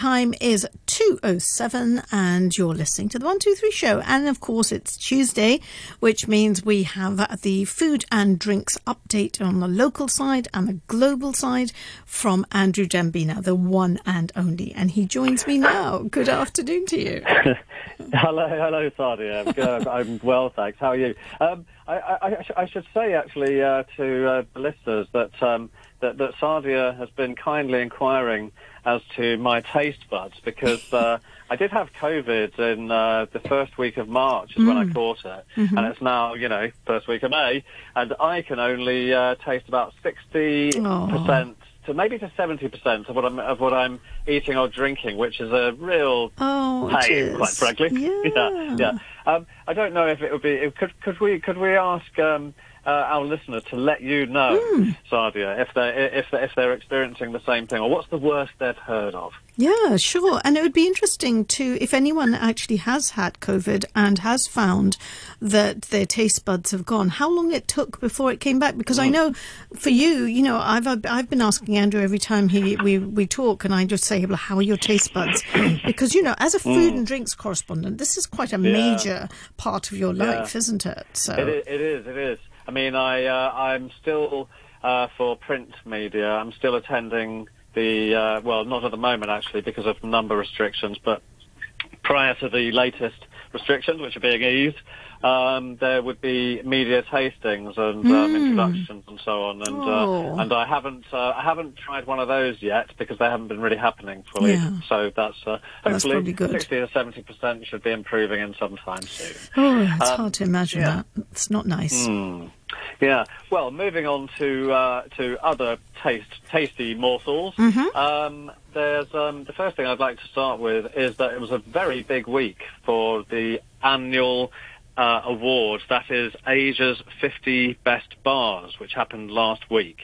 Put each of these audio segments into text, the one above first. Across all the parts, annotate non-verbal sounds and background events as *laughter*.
Time is 2.07 and you're listening to the 123 show. And of course, it's Tuesday, which means we have the food and drinks update on the local side and the global side from Andrew Dembina, the one and only. And he joins me now. Good afternoon to you. *laughs* hello, hello, Sadia. I'm well, thanks. How are you? Um, I, I, I, should say, actually, uh, to uh, the listeners that, um, that, that Sadia has been kindly inquiring as to my taste buds because *laughs* uh, I did have COVID in uh, the first week of March is mm. when I mm. caught it, mm-hmm. and it's now you know first week of May, and I can only uh, taste about sixty percent to maybe to seventy percent of what I'm of what I'm eating or drinking, which is a real oh, pain, quite frankly. *laughs* Yeah, yeah. yeah. Um, I don't know if it would be. Could could we could we ask? Um, uh, our listener to let you know, mm. Sadia, if they if they, if they're experiencing the same thing, or what's the worst they've heard of? Yeah, sure. And it would be interesting to if anyone actually has had COVID and has found that their taste buds have gone, how long it took before it came back. Because mm. I know for you, you know, I've I've been asking Andrew every time he we, we talk, and I just say, well, how are your taste buds? *coughs* because you know, as a food mm. and drinks correspondent, this is quite a yeah. major part of your life, yeah. isn't it? So it is. It is. It is. I mean, I uh, I'm still uh, for print media. I'm still attending the uh, well, not at the moment actually because of number restrictions, but prior to the latest restrictions, which are being eased, um, there would be media tastings and um, mm. introductions and so on. And uh, oh. uh, and I haven't uh, I haven't tried one of those yet because they haven't been really happening fully. Yeah. So that's uh, hopefully that's sixty to seventy percent should be improving in some time soon. Oh, it's um, hard to imagine yeah. that. It's not nice. Mm. Yeah. Well, moving on to uh, to other taste tasty morsels. Mm-hmm. Um, there's um, the first thing I'd like to start with is that it was a very big week for the annual uh, award that is Asia's 50 best bars, which happened last week,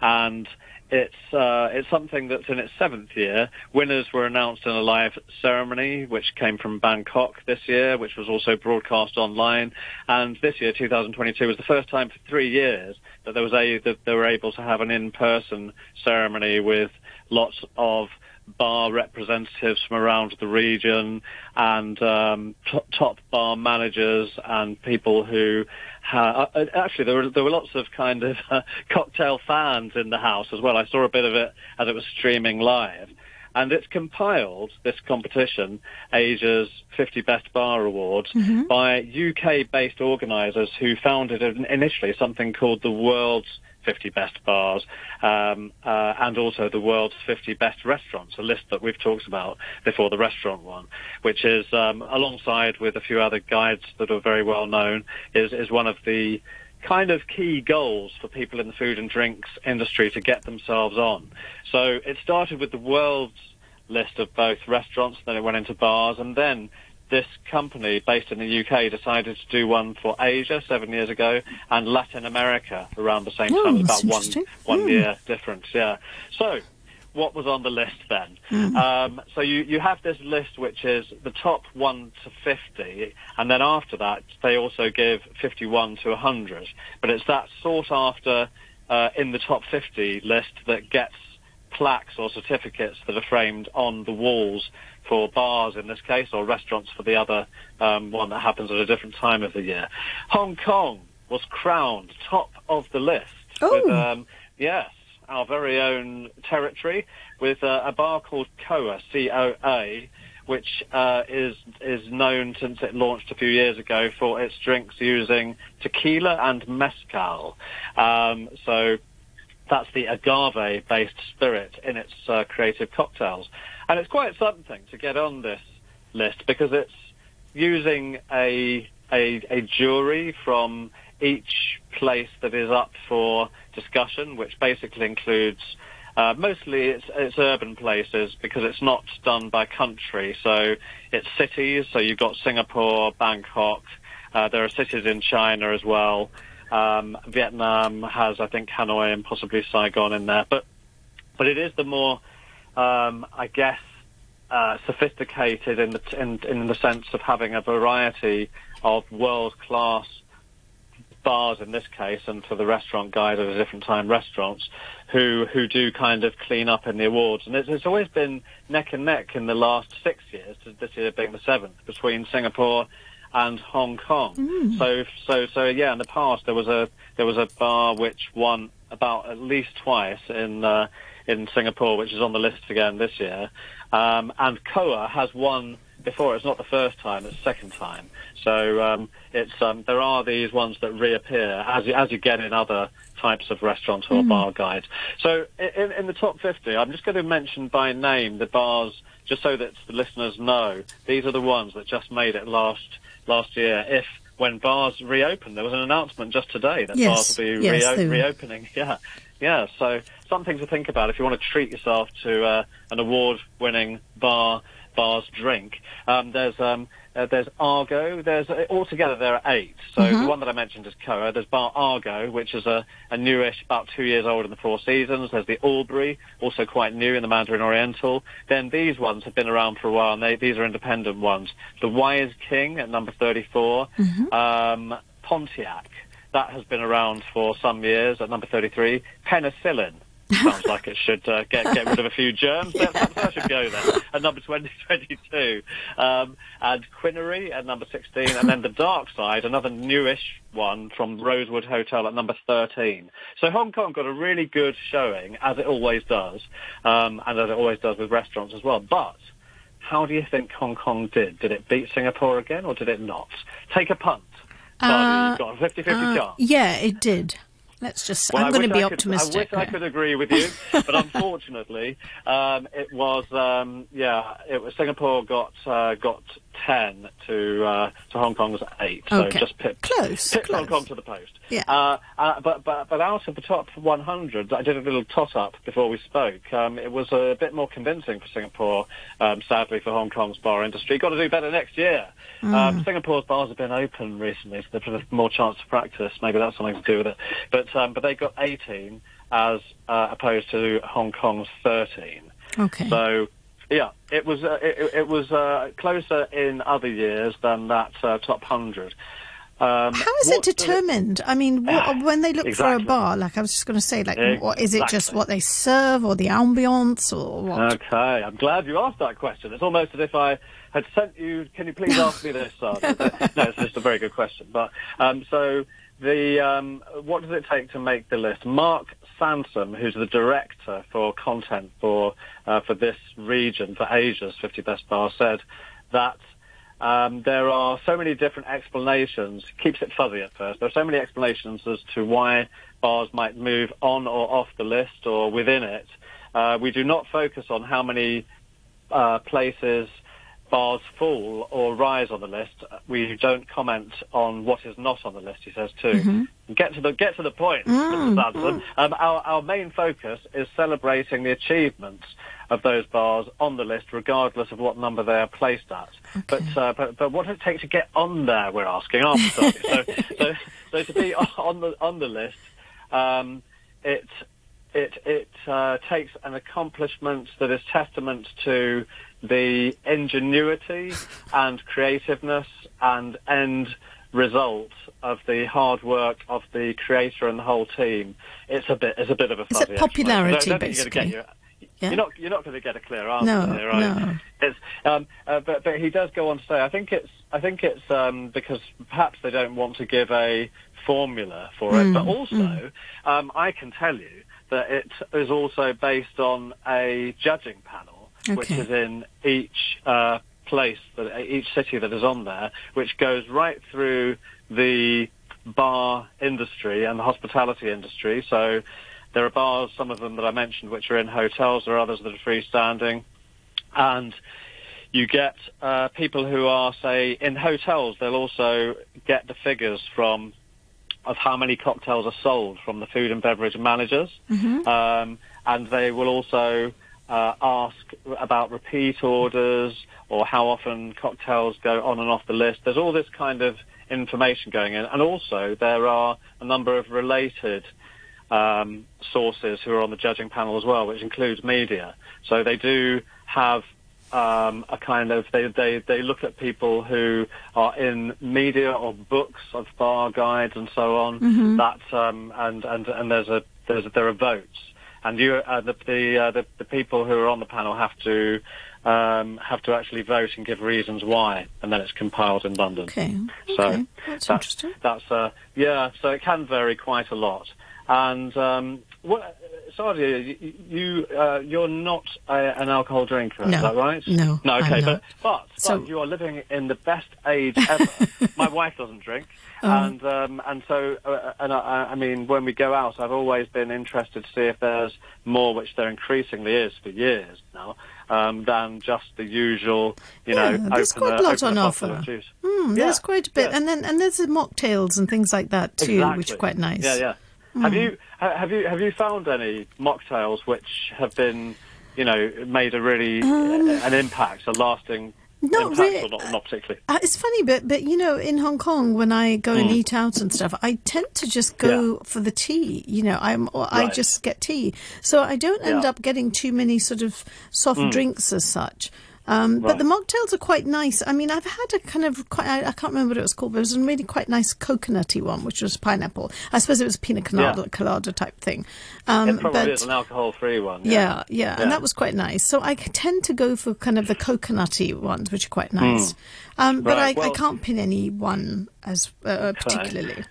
and it's uh, it's something that's in its seventh year. Winners were announced in a live ceremony, which came from Bangkok this year, which was also broadcast online. And this year, 2022, was the first time for three years that there was a that they were able to have an in-person ceremony with lots of bar representatives from around the region and um, t- top bar managers and people who ha- uh, actually there were there were lots of kind of uh, *laughs* cocktail fans in the house as well. I saw a bit of it as it was streaming live. And it's compiled, this competition, Asia's 50 Best Bar Awards, mm-hmm. by UK-based organisers who founded initially something called the World's 50 best bars, um, uh, and also the world's 50 best restaurants, a list that we've talked about before, the restaurant one, which is um, alongside with a few other guides that are very well known, is, is one of the kind of key goals for people in the food and drinks industry to get themselves on. So it started with the world's list of both restaurants, then it went into bars, and then this company based in the UK decided to do one for Asia seven years ago and Latin America around the same oh, time, about one one mm. year difference. Yeah. So, what was on the list then? Mm. Um, so you you have this list which is the top one to fifty, and then after that they also give fifty-one to hundred. But it's that sought after uh, in the top fifty list that gets plaques or certificates that are framed on the walls for bars in this case, or restaurants for the other um, one that happens at a different time of the year. Hong Kong was crowned top of the list. Oh. With, um, yes, our very own territory with uh, a bar called Coa, C-O-A, which uh, is is known since it launched a few years ago for its drinks using tequila and mezcal. Um, so that's the agave-based spirit in its uh, creative cocktails. And it's quite something to get on this list because it's using a, a, a jury from each place that is up for discussion, which basically includes uh, mostly it's, it's urban places because it's not done by country. So it's cities. So you've got Singapore, Bangkok. Uh, there are cities in China as well. Um, Vietnam has, I think, Hanoi and possibly Saigon in there. But but it is the more, um, I guess, uh, sophisticated in the in, in the sense of having a variety of world class bars in this case, and for the restaurant guide at a different time, restaurants who who do kind of clean up in the awards, and it's, it's always been neck and neck in the last six years, this year being the seventh, between Singapore and Hong Kong. Mm. So so so yeah, in the past there was a there was a bar which won about at least twice in uh, in Singapore, which is on the list again this year, um, and Coa has won before. It's not the first time; it's the second time. So um, it's um, there are these ones that reappear as you, as you get in other types of restaurant or mm. bar guides. So in, in the top 50, I'm just going to mention by name the bars just so that the listeners know these are the ones that just made it last last year. If when bars reopen, there was an announcement just today that yes. bars will be yes, reo- reopening. *laughs* Yeah, yeah. So something to think about if you want to treat yourself to uh, an award-winning bar bar's drink. Um, there's um, uh, there's Argo. There's uh, altogether there are eight. So Mm-hmm. the one that I mentioned is Coa. There's Bar Argo, which is a, a newish, about two years old in the Four Seasons. There's the Aubrey, also quite new in the Mandarin Oriental. Then these ones have been around for a while, and they, these are independent ones. The Wise King at number 34. Mm-hmm. Um, Pontiac. That has been around for some years at number 33. Penicillin. Sounds like it should uh, get get rid of a few germs. That, that, that should go there. At number 20, *laughs* 22. Um, and Quinary at number 16. And then the Dark Side, another newish one from Rosewood Hotel at number 13. So Hong Kong got a really good showing, as it always does, um, and as it always does with restaurants as well. But how do you think Hong Kong did? Did it beat Singapore again, or did it not? Take a punt. Barney, you've got a 50-50 Uh, chance. yeah, it did. Let's just. Well, I'm I going to be I could- optimistic. I wish I could agree with you, but unfortunately, *laughs* um, it was um, yeah. It was Singapore got uh, got ten to uh, to Hong Kong's eight. So just pipped, Close, pipped Hong close. Kong to the post. Yeah. Uh, uh, but but but out of the top 100, I did a little tot up before we spoke. Um, it was a bit more convincing for Singapore. Um, sadly, for Hong Kong's bar industry, got to do better next year. Mm. Um, Singapore's bars have been open recently, so they've had more chance to practice. Maybe that's something to do with it. But um, but they got 18 as uh, opposed to Hong Kong's 13. okay. So, yeah, it was uh, it, it was uh, closer in other years than that uh, top hundred. Um, How is it determined? I mean, what, when they look for a bar, like I was just going to say, like, what, is it just what they serve or the ambience or what? Okay, I'm glad you asked that question. It's almost as if I had sent you. Can you please ask me this, Sadia? *laughs* no, it's just a very good question. But um, so the um, what does it take to make the list? Mark Sansom, who's the director for content for uh, for this region for Asia's 50 Best Bars, said that. Um, there are so many different explanations. Keeps it fuzzy at first. There are so many explanations as to why bars might move on or off the list or within it. Uh, we do not focus on how many uh, places bars fall or rise on the list. We don't comment on what is not on the list. He says too. Get to the get to the point, Mr. Sansom. Um, our our main focus is celebrating the achievements of those bars on the list, regardless of what number they are placed at. But, uh, but but what does it take to get on there? We're asking, aren't we? *laughs* So so so to be *laughs* on the on the list, um, it it it uh, takes an accomplishment that is testament to the ingenuity *laughs* and creativeness and end result of the hard work of the creator and the whole team. It's a bit it's a bit of a it popularity, explanation. I don't think you're basically? Yeah. You're not you're not going to get a clear answer No, here, are no. Um, uh, but but he does go on to say I think it's I think it's um, because perhaps they don't want to give a formula for it, Mm, but also um, I can tell you that it is also based on a judging panel, which is in each uh, place that each city that is on there, which goes right through the bar industry and the hospitality industry. So there are bars, some of them that I mentioned, which are in hotels. There are others that are freestanding, and you get uh, people who are, say, in hotels. They'll also get the figures from of how many cocktails are sold from the food and beverage managers, um, and they will also uh, ask about repeat orders or how often cocktails go on and off the list. There's all this kind of information going in, and also there are a number of related um, sources who are on the judging panel as well, which includes media. So they do have um, a kind of they, they they look at people who are in media or books of bar guides and so on. Mm-hmm. That um, and and and there's a there's there are votes, and you uh, the the, uh, the the people who are on the panel have to um, have to actually vote and give reasons why, and then it's compiled in London. Okay. So Okay. That's interesting. That's uh, yeah. So it can vary quite a lot. And um, what, Sadia, you, uh, you're not a, an alcohol drinker, No. is that right? No, No. Okay, but but, So- but you are living in the best age ever. *laughs* My wife doesn't drink, Oh. and um, and so uh, and I, I mean, when we go out, I've always been interested to see if there's more, which there increasingly is for years now. Um, than just the usual, you Yeah, know, there's open quite a, lot on offer. Hmm, Yeah, There's quite a bit, yeah. and then and there's the mocktails and things like that too, exactly. which are quite nice. Yeah, yeah. Have you have you have you found any mocktails which have been, you know, made a really an impact, a lasting Um, not impact, really. or not, not particularly? Uh, it's funny, but but you know, in Hong Kong, when I go Hmm. and eat out and stuff, I tend to just go for the tea. You know, I'm or I just get tea, so I don't end Yeah. up getting too many sort of soft drinks as such. Um, But the mocktails are quite nice. I mean, I've had a kind of quite, I, I can't remember what it was called, but it was a really quite nice coconutty one, which was pineapple. I suppose it was pina colada, Yeah. colada type thing. Um, it probably but, is an alcohol-free one. yeah, yeah, Yeah. and that was quite nice. So I tend to go for kind of the coconutty ones, which are quite nice. Um, but. Right, I, I can't pin any one as uh, particularly.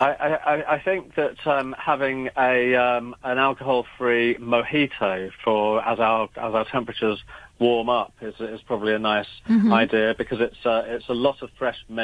I, I, I- think that um, having a um, an alcohol-free mojito for as our as our temperatures warm up is is probably a nice Mm-hmm. idea because it's uh, it's a lot of fresh mint